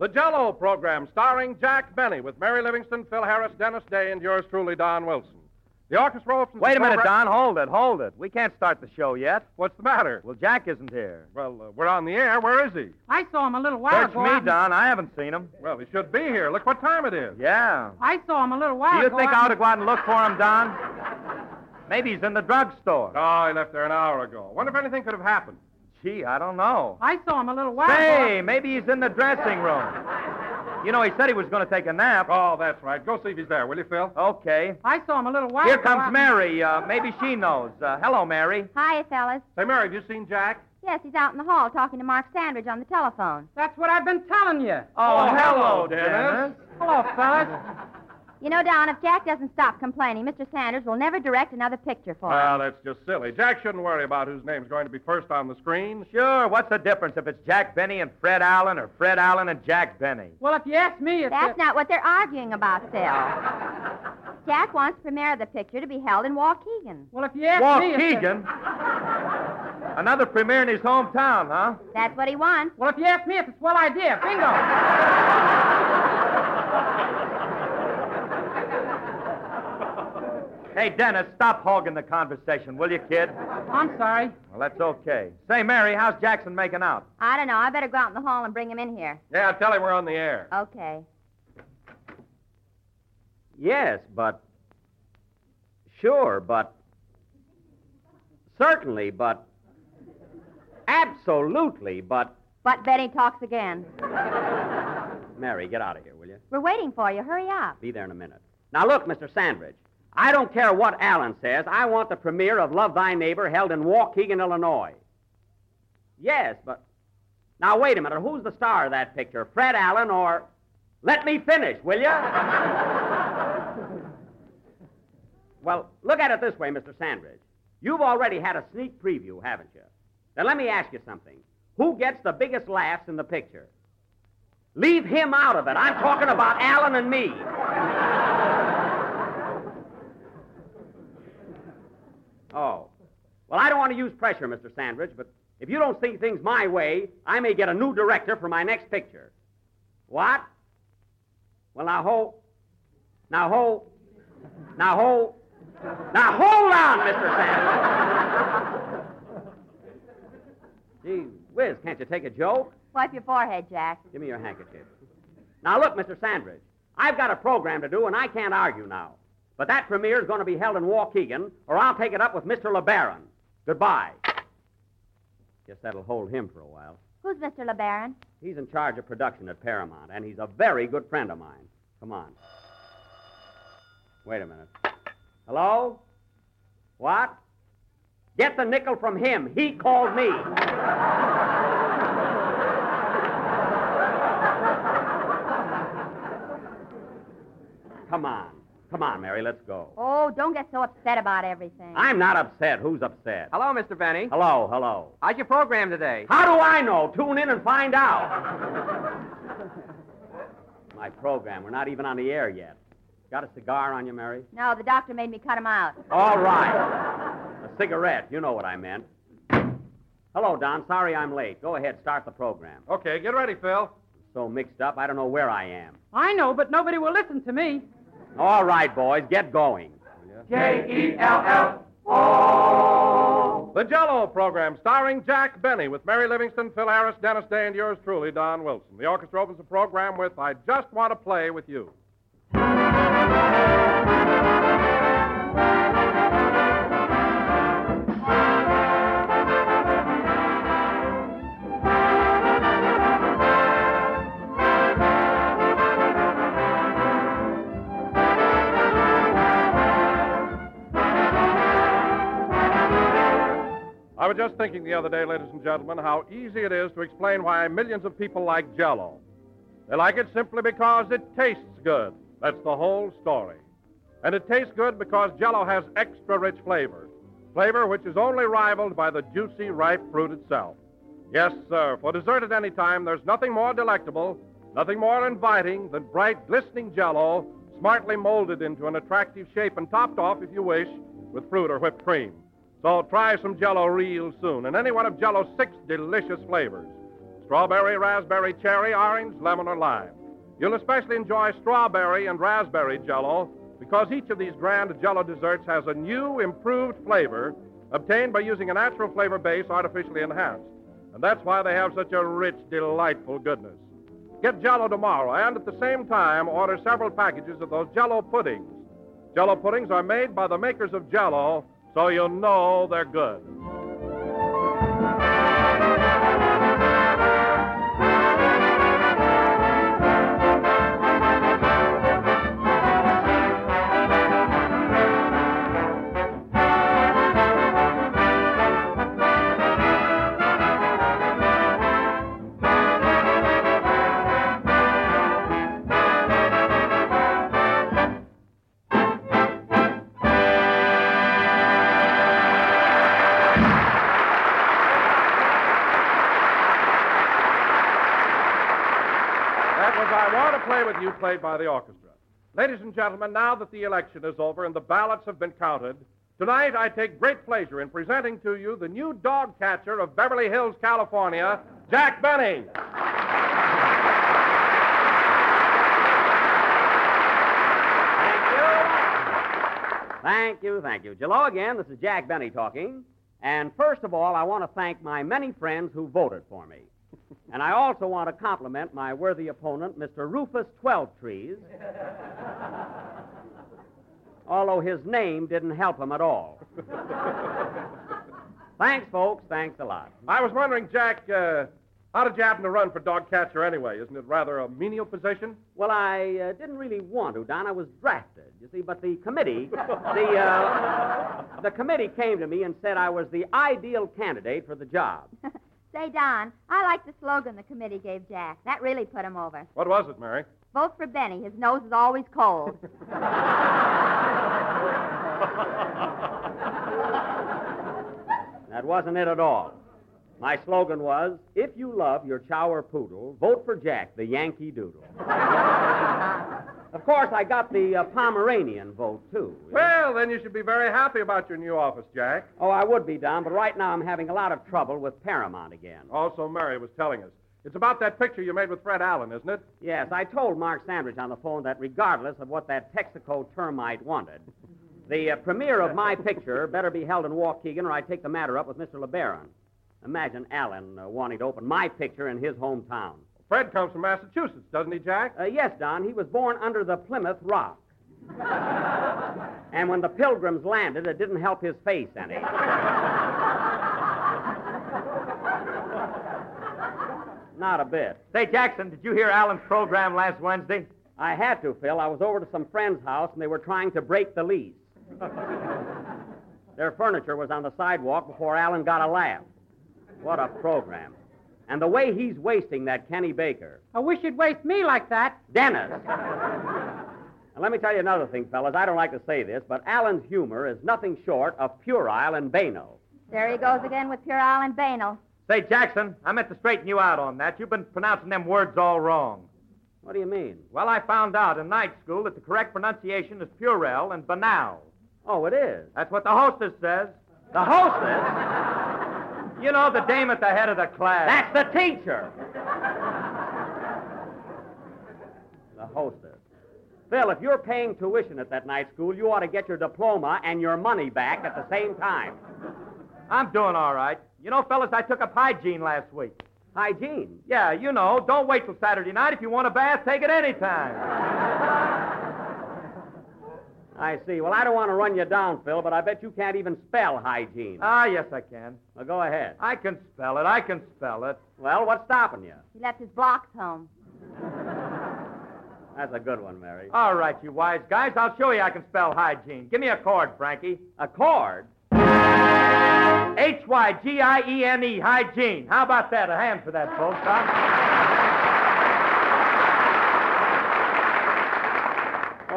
The Jello program starring Jack Benny with Mary Livingstone, Phil Harris, Dennis Day, and yours truly, Don Wilson. The orchestra opens. Wait a minute, program- Don. Hold it, hold it. We can't start the show yet. What's the matter? Well, Jack isn't here. Well, uh, we're on the air. Where is he? I saw him a little while Search ago. me, out in- Don. I haven't seen him. Well, he should be here. Look what time it is. Yeah. I saw him a little while ago. Do you ago. think I ought to go out and look for him, Don? Maybe he's in the drugstore. Oh, he left there an hour ago. Wonder if anything could have happened. Gee, I don't know. I saw him a little while Say, ago. maybe he's in the dressing room. You know, he said he was going to take a nap. Oh, that's right. Go see if he's there, will you, Phil? Okay. I saw him a little while Here ago. comes out Mary. Uh, maybe she knows. Uh, hello, Mary. Hi, fellas. Say, Mary, have you seen Jack? Yes, he's out in the hall talking to Mark Sandrich on the telephone. That's what I've been telling you. Oh, hello, Dennis. Hello, fellas. You know, Don, if Jack doesn't stop complaining, Mr. Sanders will never direct another picture for him. Well, that's just silly. Jack shouldn't worry about whose name's going to be first on the screen. Sure. What's the difference if it's Jack Benny and Fred Allen or Fred Allen and Jack Benny? Well, if you ask me, it's. That's not what they're arguing about, Phil. Jack wants premiere of the picture to be held in Waukegan. Well, if you ask Walt me, it's. Keegan. Another premiere in his hometown, huh? That's what he wants. Well, if you ask me, it's a swell idea. Bingo. Hey, Dennis, stop hogging the conversation, will you, kid? I'm sorry. Well, that's okay. Say, Mary, how's Jackson making out? I don't know. I better go out in the hall and bring him in here. Yeah, tell him we're on the air. Okay. Yes, but. Sure, but. Certainly, but. Absolutely, but. But Betty talks again. Mary, get out of here, will you? We're waiting for you. Hurry up. Be there in a minute. Now, look, Mr. Sandrich. I don't care what Allen says. I want the premiere of Love Thy Neighbor held in Waukegan, Illinois. Yes, but. Now, wait a minute. Who's the star of that picture? Fred Allen or. Let me finish, will you? well, look at it this way, Mr. Sandrich. You've already had a sneak preview, haven't you? Then let me ask you something. Who gets the biggest laughs in the picture? Leave him out of it. I'm talking about Allen and me. Oh. Well, I don't want to use pressure, Mr. Sandrich, but if you don't see things my way, I may get a new director for my next picture. What? Well, now hold. Now hold. Now hold. Now hold on, Mr. Sandrich. Gee whiz, can't you take a joke? Wipe your forehead, Jack. Give me your handkerchief. Now, look, Mr. Sandrich, I've got a program to do, and I can't argue now. But that premiere is going to be held in Waukegan, or I'll take it up with Mr. LeBaron. Goodbye. Guess that'll hold him for a while. Who's Mr. LeBaron? He's in charge of production at Paramount, and he's a very good friend of mine. Come on. Wait a minute. Hello? What? Get the nickel from him. He called me. Come on. Come on, Mary, let's go. Oh, don't get so upset about everything. I'm not upset. Who's upset? Hello, Mr. Benny. Hello, hello. How's your program today? How do I know? Tune in and find out. My program. We're not even on the air yet. Got a cigar on you, Mary? No, the doctor made me cut him out. All right. A cigarette. You know what I meant. Hello, Don. Sorry I'm late. Go ahead, start the program. Okay, get ready, Phil. So mixed up, I don't know where I am. I know, but nobody will listen to me. All right, boys, get going. J E L L O. The Jello program, starring Jack Benny with Mary Livingstone, Phil Harris, Dennis Day, and yours truly, Don Wilson. The orchestra opens the program with I Just Want to Play with You. Just thinking the other day, ladies and gentlemen, how easy it is to explain why millions of people like Jello. They like it simply because it tastes good. That's the whole story. And it tastes good because Jello has extra rich flavor. Flavor which is only rivaled by the juicy, ripe fruit itself. Yes, sir. For dessert at any time, there's nothing more delectable, nothing more inviting than bright, glistening Jello, smartly molded into an attractive shape and topped off, if you wish, with fruit or whipped cream. So try some Jello real soon, and any one of Jello's six delicious flavors strawberry, raspberry, cherry, orange, lemon, or lime. You'll especially enjoy strawberry and raspberry Jello because each of these grand Jello desserts has a new, improved flavor obtained by using a natural flavor base artificially enhanced. And that's why they have such a rich, delightful goodness. Get Jello tomorrow, and at the same time, order several packages of those Jello puddings. Jello puddings are made by the makers of Jello so you know they're good. Played by the orchestra. Ladies and gentlemen, now that the election is over and the ballots have been counted, tonight I take great pleasure in presenting to you the new dog catcher of Beverly Hills, California, Jack Benny. Thank you. Thank you, thank you. Jello again, this is Jack Benny talking. And first of all, I want to thank my many friends who voted for me. And I also want to compliment my worthy opponent, Mr. Rufus Twelvetrees. Although his name didn't help him at all. Thanks, folks. Thanks a lot. I was wondering, Jack, uh, how did you happen to run for dog catcher anyway? Isn't it rather a menial position? Well, I uh, didn't really want to, Don. I was drafted, you see, but the committee, the uh, the committee came to me and said I was the ideal candidate for the job. Say, Don, I like the slogan the committee gave Jack. That really put him over. What was it, Mary? Vote for Benny. His nose is always cold. That wasn't it at all. My slogan was, if you love your chow or poodle, vote for Jack, the Yankee Doodle. of course, I got the uh, Pomeranian vote, too. Well, then you should be very happy about your new office, Jack. Oh, I would be, Don, but right now I'm having a lot of trouble with Paramount again. Also, Mary was telling us. It's about that picture you made with Fred Allen, isn't it? Yes, I told Mark Sandrich on the phone that regardless of what that Texaco termite wanted, the uh, premiere of my picture better be held in Waukegan or I take the matter up with Mr. LeBaron. Imagine Allen uh, wanting to open my picture in his hometown. Fred comes from Massachusetts, doesn't he, Jack? Uh, yes, Don. He was born under the Plymouth Rock. and when the pilgrims landed, it didn't help his face any. Not a bit. Say, Jackson, did you hear Allen's program last Wednesday? I had to, Phil. I was over to some friend's house and they were trying to break the lease. Their furniture was on the sidewalk before Allen got a laugh. What a program. And the way he's wasting that Kenny Baker. I wish you'd waste me like that. Dennis! and let me tell you another thing, fellas. I don't like to say this, but Allen's humor is nothing short of puerile and banal. there he goes again with puerile and banal. Say, Jackson, I meant to straighten you out on that. You've been pronouncing them words all wrong. What do you mean? Well, I found out in night school that the correct pronunciation is puerile and banal. Oh, it is. That's what the hostess says. The hostess? You know, the dame at the head of the class. That's the teacher. the hostess. Phil, if you're paying tuition at that night school, you ought to get your diploma and your money back at the same time. I'm doing all right. You know, fellas, I took up hygiene last week. Hygiene? Yeah, you know. Don't wait till Saturday night. If you want a bath, take it anytime. I see. Well, I don't want to run you down, Phil, but I bet you can't even spell hygiene. Ah, yes, I can. Well, go ahead. I can spell it. I can spell it. Well, what's stopping you? He left his blocks home. That's a good one, Mary. All right, you wise guys. I'll show you I can spell hygiene. Give me a chord, Frankie. A chord? H Y G I E N E, hygiene. How about that? A hand for that, folks, huh?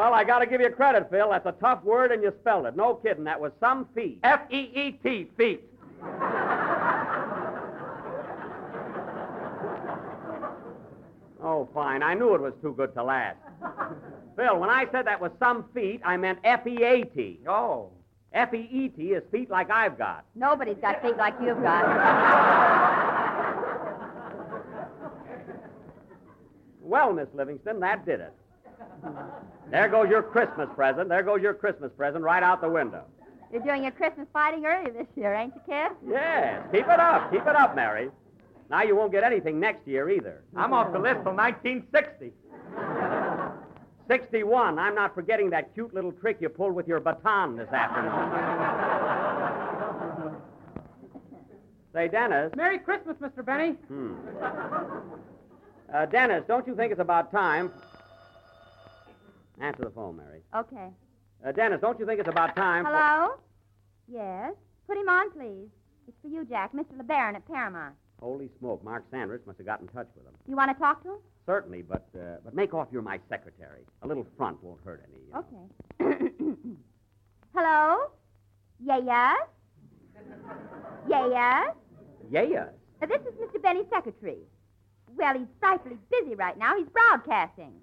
Well, I got to give you credit, Phil. That's a tough word, and you spelled it. No kidding. That was some feat. F E E T, feet. Oh, fine. I knew it was too good to last. Phil, when I said that was some feet, I meant F E A T. Oh. F E E T is feet like I've got. Nobody's got feet like you've got. Well, Miss Livingstone, that did it. There goes your Christmas present. There goes your Christmas present right out the window. You're doing your Christmas fighting early this year, ain't you, kid? Yes. Keep it up. Keep it up, Mary. Now you won't get anything next year either. I'm off the list till 1960. 61. I'm not forgetting that cute little trick you pulled with your baton this afternoon. Say, Dennis. Merry Christmas, Mr. Benny. Hmm. Uh, Dennis, don't you think it's about time? Answer the phone, Mary. Okay. Uh, Dennis, don't you think it's about time? for- Hello? Yes? Put him on, please. It's for you, Jack. Mr. LeBaron at Paramount. Holy smoke! Mark Sanders must have got in touch with him. You want to talk to him? Certainly, but uh, but make off you're my secretary. A little front won't hurt any. you know. Okay. Hello? Yeah, yes? Yeah, yes? Yeah. Uh, This is Mr. Benny's secretary. Well, he's frightfully busy right now. He's broadcasting.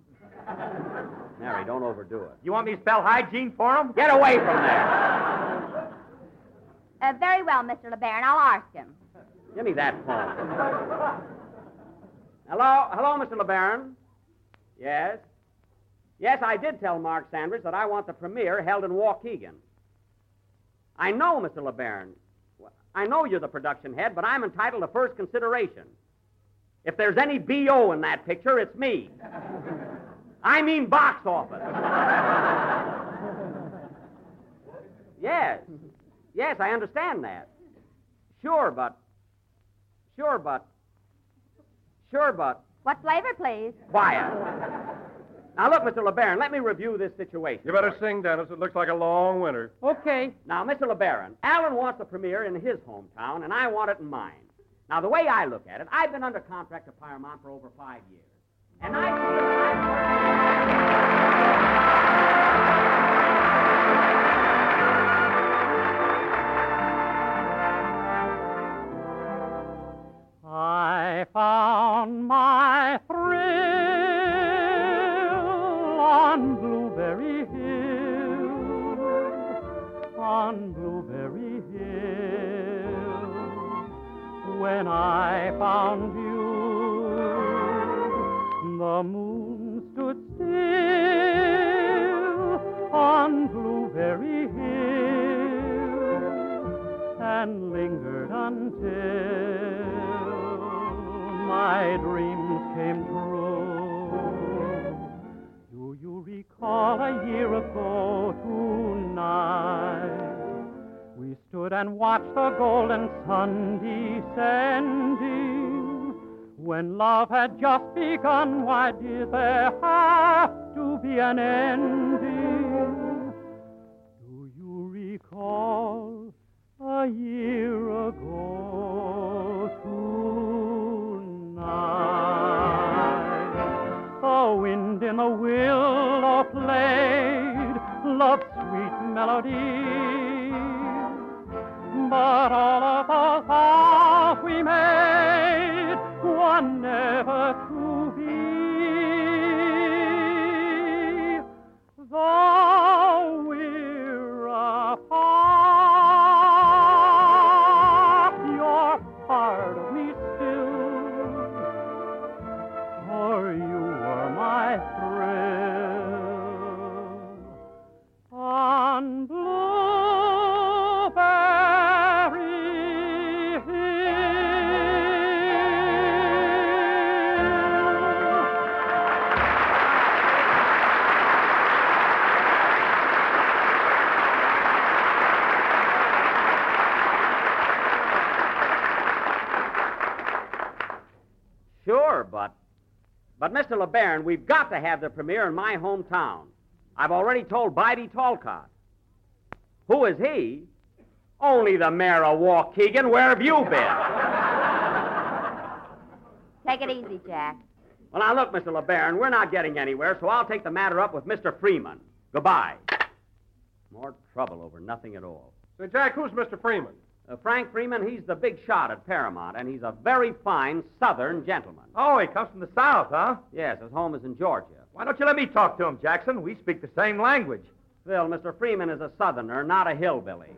Mary, don't overdo it. You want me to spell hygiene for him? Get away from there. Uh, very well, Mr. LeBaron. I'll ask him. Give me that phone. Hello, hello, Mr. LeBaron. Yes. Yes, I did tell Mark Sanders that I want the premiere held in Waukegan. I know, Mr. LeBaron. I know you're the production head, but I'm entitled to first consideration. If there's any BO in that picture, it's me. I mean box office. yes. Yes, I understand that. Sure, but. Sure, but. Sure, but. What flavor, please? Quiet. Now, look, Mr. LeBaron, let me review this situation. You better sing, Dennis. It looks like a long winter. Okay. Now, Mr. LeBaron, Allen wants the premiere in his hometown, and I want it in mine. Now, the way I look at it, I've been under contract to Paramount for over five years. And I. on Blueberry Hill, on Blueberry Hill. When I found you, the moon stood still on Blueberry Hill and lingered until my dreams came true. Recall a year ago tonight? We stood and watched the golden sun descending. When love had just begun, why did there have to be an ending? Do you recall a year ago tonight? The wind in the willow played love's sweet melody. But all of the vows ah, we made were never sure, but. But, Mr. LeBaron, we've got to have the premiere in my hometown. I've already told Bidey Talcott. Who is he? Only the mayor of Waukegan. Where have you been? Take it easy, Jack. Well, now, look, Mr. LeBaron, we're not getting anywhere, so I'll take the matter up with Mr. Freeman. Goodbye. More trouble over nothing at all. Say, Jack, who's Mr. Freeman? Uh, Frank Freeman, he's the big shot at Paramount, and he's a very fine Southern gentleman. Oh, he comes from the South, huh? Yes, his home is in Georgia. Why don't you let me talk to him, Jackson? We speak the same language. Phil, Mr. Freeman is a Southerner, not a hillbilly.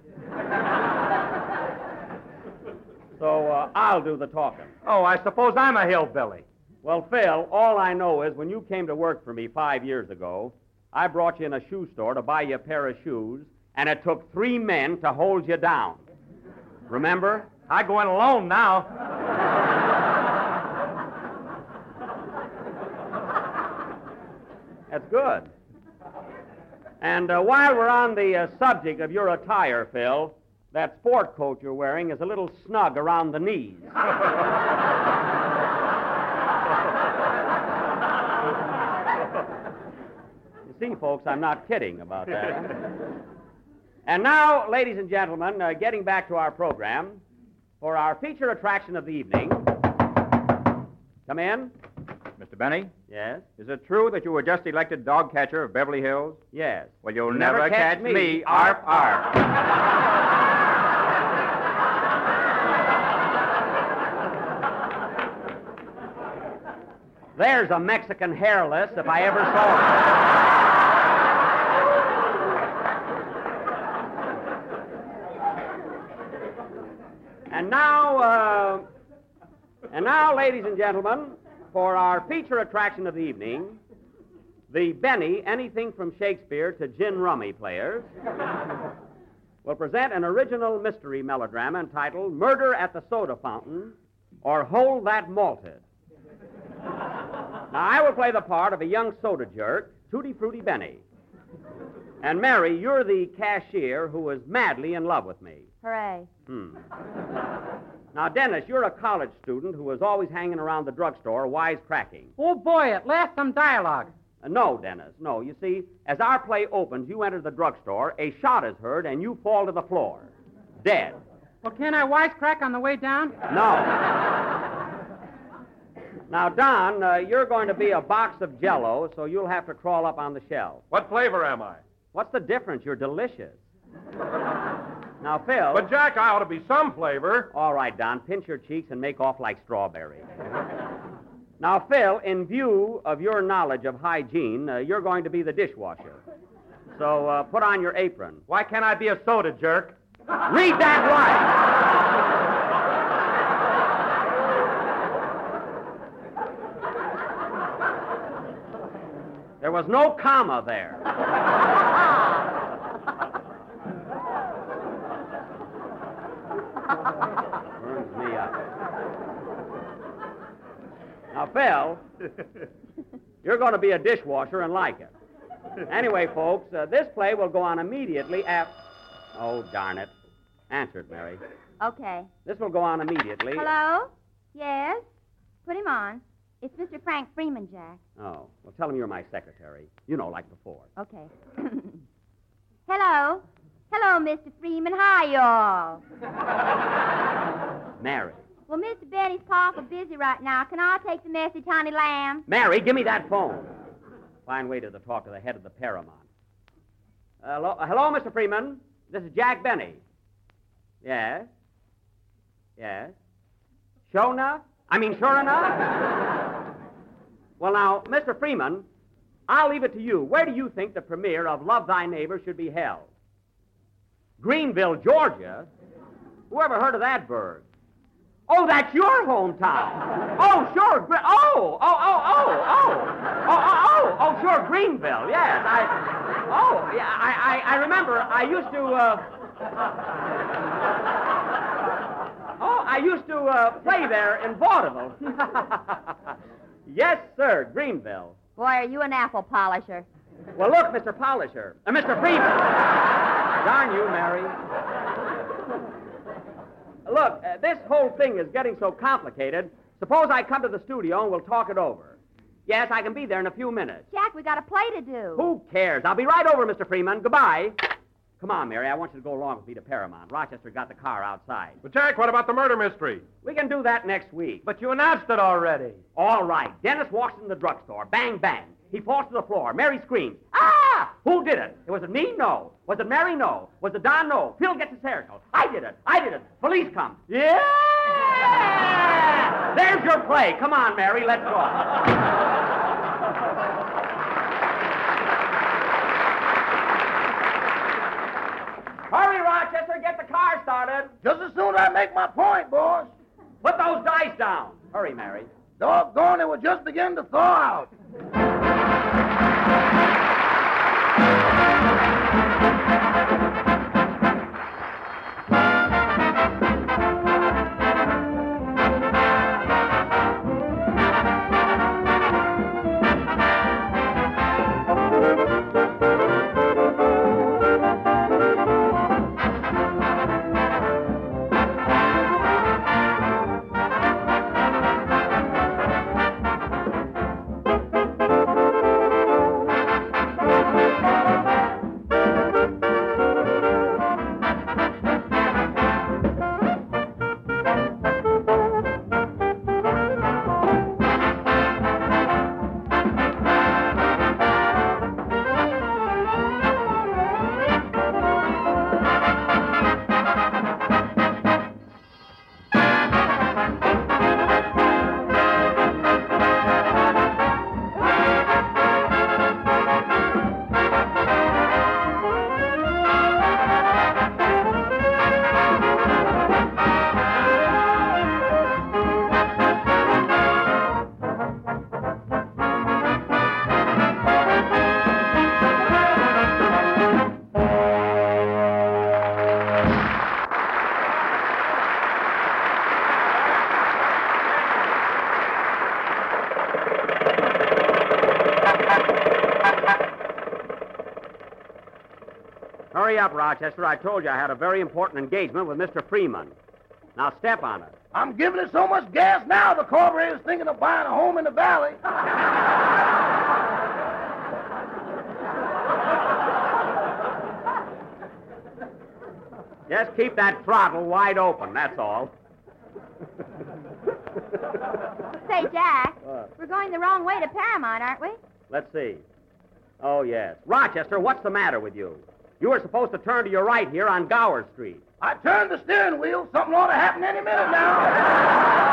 so uh, I'll do the talking. Oh, I suppose I'm a hillbilly. Well, Phil, all I know is when you came to work for me five years ago, I brought you in a shoe store to buy you a pair of shoes, and it took three men to hold you down. Remember? I go in alone now. That's good. And uh, while we're on the uh, subject of your attire, Phil, that sport coat you're wearing is a little snug around the knees. you see, folks, I'm not kidding about that. And now, ladies and gentlemen, uh, getting back to our program, for our feature attraction of the evening. Come in. Mr. Benny? Yes? Is it true that you were just elected dog catcher of Beverly Hills? Yes. Well, you'll Never never, catch catch, me. me. Arf, arf. There's a Mexican hairless if I ever saw And now, uh, and now, ladies and gentlemen, for our feature attraction of the evening, the Benny Anything from Shakespeare to Gin Rummy players will present an original mystery melodrama entitled Murder at the Soda Fountain or Hold That Malted. Now, I will play the part of a young soda jerk, Tutti Frutti Benny. And Mary, you're the cashier who is madly in love with me. Hooray. Hmm. Now, Dennis, you're a college student who is always hanging around the drugstore wisecracking. Oh, boy, at last some dialogue. Uh, no, Dennis, no. You see, as our play opens, you enter the drugstore, a shot is heard, and you fall to the floor. Dead. Well, can I wisecrack on the way down? No. Now, Don, uh, you're going to be a box of jello, so you'll have to crawl up on the shelf. What flavor am I? What's the difference? You're delicious. Now, Phil. But, Jack, I ought to be some flavor. All right, Don, pinch your cheeks and make off like strawberry. now, Phil, in view of your knowledge of hygiene, uh, you're going to be the dishwasher. So uh, put on your apron. Why can't I be a soda jerk? Read that right. There was no comma there. Burns me up. Now, Phil, you're going to be a dishwasher and like it. Anyway, folks, uh, this play will go on immediately after. Oh, darn it. Answer it, Mary. Okay. This will go on immediately. Hello? Yes? Put him on. It's Mr. Frank Freeman, Jack. Oh, well, tell him you're my secretary. You know, like before. Okay. Hello? Hello, Mr. Freeman. Hi, y'all. Mary. Well, Mr. Benny's powerful busy right now. Can I take the message, honey lamb? Mary, give me that phone. Fine way to talk to the head of the Paramount. Hello, hello, Mr. Freeman. This is Jack Benny. Yes? Yes? Sure enough? I mean, sure enough? well, now, Mr. Freeman, I'll leave it to you. Where do you think the premiere of Love Thy Neighbor should be held? Greenville, Georgia? Whoever heard of that burg? Oh, that's your hometown. Oh, sure. Oh, oh, oh, oh, oh. Oh, oh, oh, oh sure, Greenville. Yes, I. Oh, yeah, I, I, I remember. I used to. Uh... oh, I used to uh, play there in vaudeville. yes, sir, Greenville. Boy, are you an apple polisher? Well, look, Mr. Polisher. Uh, Mr. Freeman. Darn you, Mary. Look, uh, this whole thing is getting so complicated, Suppose I come to the studio and we'll talk it over. Yes, I can be there in a few minutes. Jack, we got a play to do. Who cares? I'll be right over, Mr. Freeman. Goodbye. Come on, Mary. I want you to go along with me to Paramount. Rochester got the car outside. But, Jack, what about the murder mystery? We can do that next week. But you announced it already. All right. Dennis walks in the drugstore. Bang, bang. He falls to the floor. Mary screams. Ah! Who did it? It was it me? No. Was it Mary? No. Was it Don? No. Phil gets hysterical. I did it. I did it. Police come. Yeah! There's your play. Come on, Mary. Let's go. Hurry, Rochester. Get the car started. Just as soon as I make my point, boss. Put those dice down. Hurry, Mary. Doggone, it will just begin to thaw out. Thank you. Hurry up, Rochester. I told you I had a very important engagement with Mr. Freeman. Now step on it. I'm giving it so much gas now, the carburetor's thinking of buying a home in the valley. Just keep that throttle wide open, that's all. Say, Jack, What? we're going the wrong way to Paramount, aren't we? Let's see. Oh, yes. Rochester, what's the matter with you? You were supposed to turn to your right here on Gower Street. I turned the steering wheel. Something ought to happen any minute now.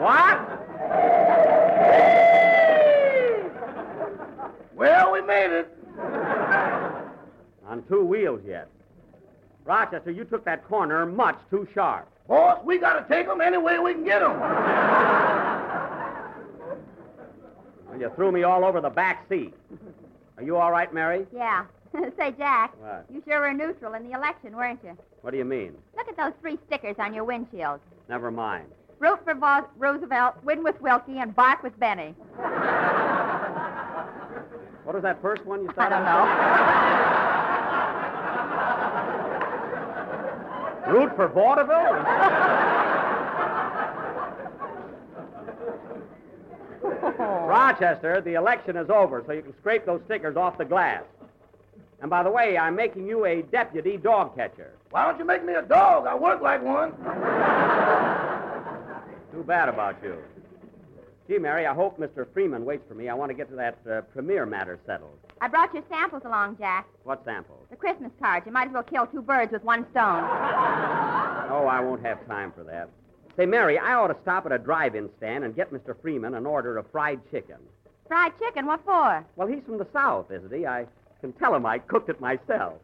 What? Well, we made it. On two wheels yet. Rochester, you took that corner much too sharp. Boss, we got to take them any way we can get them. Well, you threw me all over the back seat. Are you all right, Mary? Yeah. Say, Jack, What? you sure were neutral in the election, weren't you? What do you mean? Look at those three stickers on your windshield. Never mind. Root for Vo- Roosevelt, win with Willkie, and bark with Benny. What was that first one you I don't know. Root for vaudeville? Rochester, the election is over, so you can scrape those stickers off the glass. And by the way, I'm making you a deputy dog catcher. Why don't you make me a dog? I work like one. Too bad about you. Gee, Mary, I hope Mr. Freeman waits for me. I want to get to that uh, premiere matter settled. I brought your samples along, Jack. What samples? The Christmas cards. You might as well kill two birds with one stone. Oh, I won't have time for that. Say, Mary, I ought to stop at a drive-in stand and get Mr. Freeman an order of fried chicken. Fried chicken, what for? Well, he's from the South, isn't he? I can tell him I cooked it myself.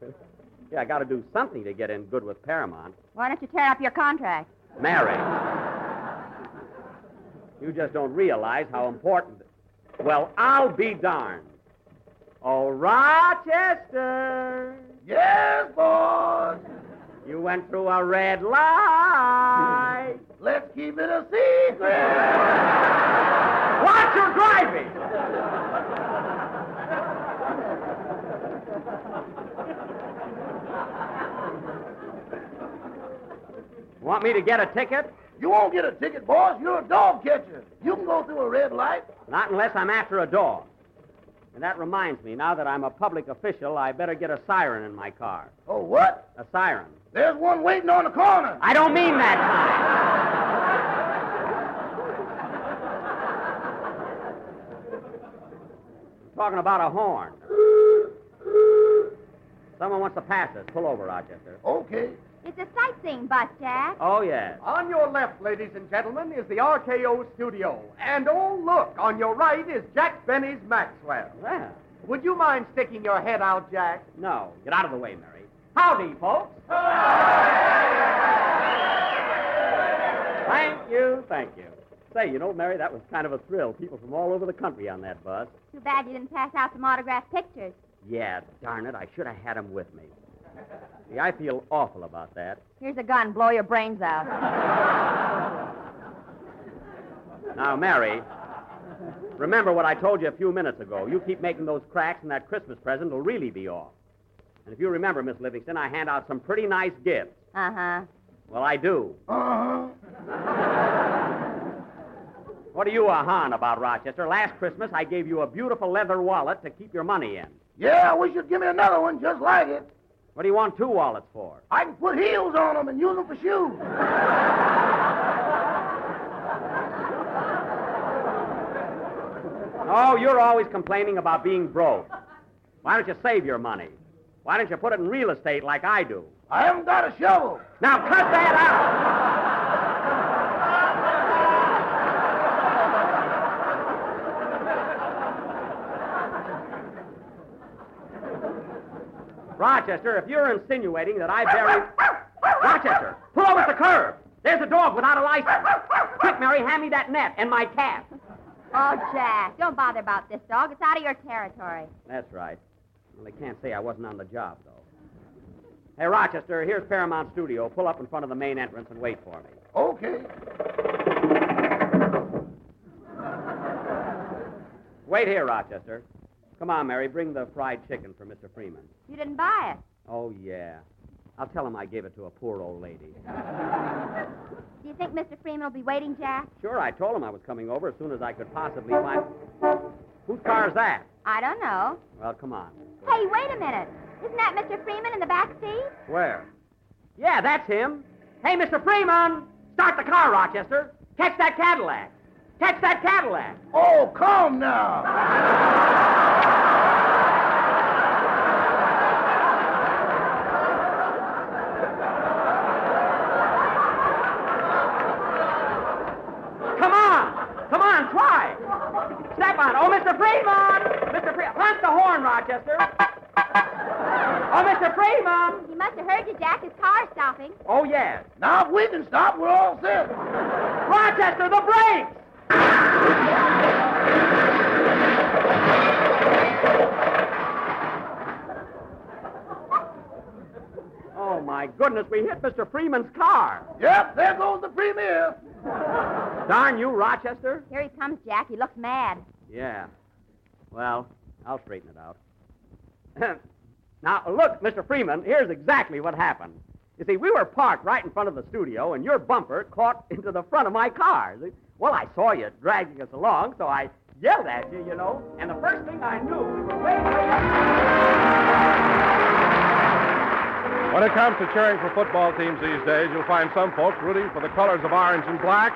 yeah, I got to do something to get in good with Paramount. Why don't you tear up your contract? Mary. You just don't realize how important. Well, I'll be darned. Oh, Rochester. Yes, boss. You went through a red light. Let's keep it a secret. Watch your driving. Want me to get a ticket? You won't get a ticket, boss. You're a dog catcher. You can go through a red light. Not unless I'm after a dog. And that reminds me, now that I'm a public official, I better get a siren in my car. Oh, what? A siren. There's one waiting on the corner. I don't mean that kind. Talking about a horn. Someone wants to pass us. Pull over, Rochester. Okay. It's a sightseeing bus, Jack. Oh, yes. On your left, ladies and gentlemen, is the RKO studio. And oh, look, on your right is Jack Benny's Maxwell. Well, Would you mind sticking your head out, Jack? no. Get out of the way, Mary. Howdy, folks. Thank you, thank you. Say, you know, Mary, that was kind of a thrill. People from all over the country on that bus. Too bad you didn't pass out some autographed pictures. Yeah, darn it, I should have had 'em with me. See, I feel awful about that. Here's a gun. Blow your brains out. Now, Mary, remember what I told you a few minutes ago. You keep making those cracks, and that Christmas present will really be off. And if you remember, Miss Livingstone, I hand out some pretty nice gifts. Uh huh. Well, I do. Uh-huh. What are you a hon about, Rochester? Last Christmas, I gave you a beautiful leather wallet to keep your money in. Yeah, I wish you'd give me another one just like it. What do you want two wallets for? I can put heels on them and use them for shoes. Oh, you're always complaining about being broke. Why don't you save your money? Why don't you put it in real estate like I do? I haven't got a shovel. Now cut that out! Rochester, if you're insinuating that I buried. Rochester, pull over at the curb. There's a dog without a license. Quick, Mary, hand me that net and my cat. Oh, Jack, don't bother about this dog. It's out of your territory. That's right. Well, they can't say I wasn't on the job, though. Hey, Rochester, here's Paramount Studio. Pull up in front of the main entrance and wait for me. Okay. Wait here, Rochester. Come on, Mary. Bring the fried chicken for Mr. Freeman. You didn't buy it. Oh, yeah. I'll tell him I gave it to a poor old lady. Do you think Mr. Freeman will be waiting, Jack? Sure, I told him I was coming over as soon as I could possibly find. Whose car is that? I don't know. Well, come on. Hey, wait a minute. Isn't that Mr. Freeman in the back seat? Where? Yeah, that's him. Hey, Mr. Freeman! Start the car, Rochester. Catch that Cadillac. Catch that Cadillac. Oh, come now. Come on! Come on, try! Step on. Oh, Mr. Freeman! Mr. Freeman! Honk the horn, Rochester! Oh, Mr. Freeman! He must have heard you, Jack. His car's Oh. Now, if we can stop, we're all set. Rochester, the brakes! Oh, my goodness, we hit Mr. Freeman's car. Yep, there goes the premier. Darn you, Rochester. Here he comes, Jack. He looks mad. Yeah. Well, I'll straighten it out. now, look, Mr. Freeman, here's exactly what happened. You see, we were parked right in front of the studio, and your bumper caught into the front of my car. Well, I saw you dragging us along, so I yelled at you, you know, and the first thing I knew, we were way, way When it comes to cheering for football teams these days, you'll find some folks rooting for the colors of orange and black,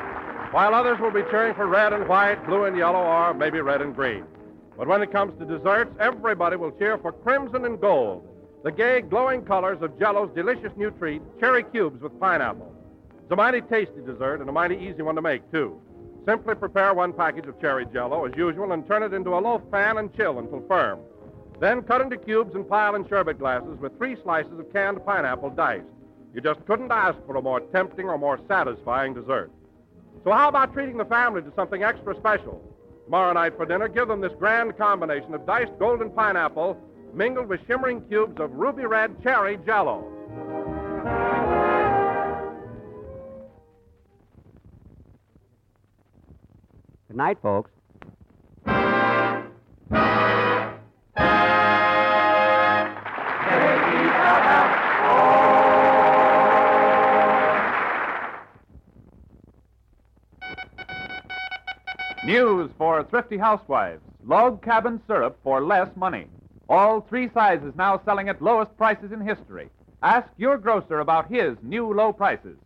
while others will be cheering for red and white, blue and yellow, or maybe red and green. But when it comes to desserts, everybody will cheer for crimson and gold, the gay, glowing colors of Jello's delicious new treat, cherry cubes with pineapple. It's a mighty tasty dessert and a mighty easy one to make, too. Simply prepare one package of cherry jello as usual and turn it into a loaf pan and chill until firm. Then cut into cubes and pile in sherbet glasses with three slices of canned pineapple diced. You just couldn't ask for a more tempting or more satisfying dessert. So how about treating the family to something extra special? Tomorrow night for dinner, give them this grand combination of diced golden pineapple mingled with shimmering cubes of ruby red cherry jello. Good night, folks. News for thrifty housewives. Log cabin syrup for less money. All three sizes now selling at lowest prices in history. Ask your grocer about his new low prices.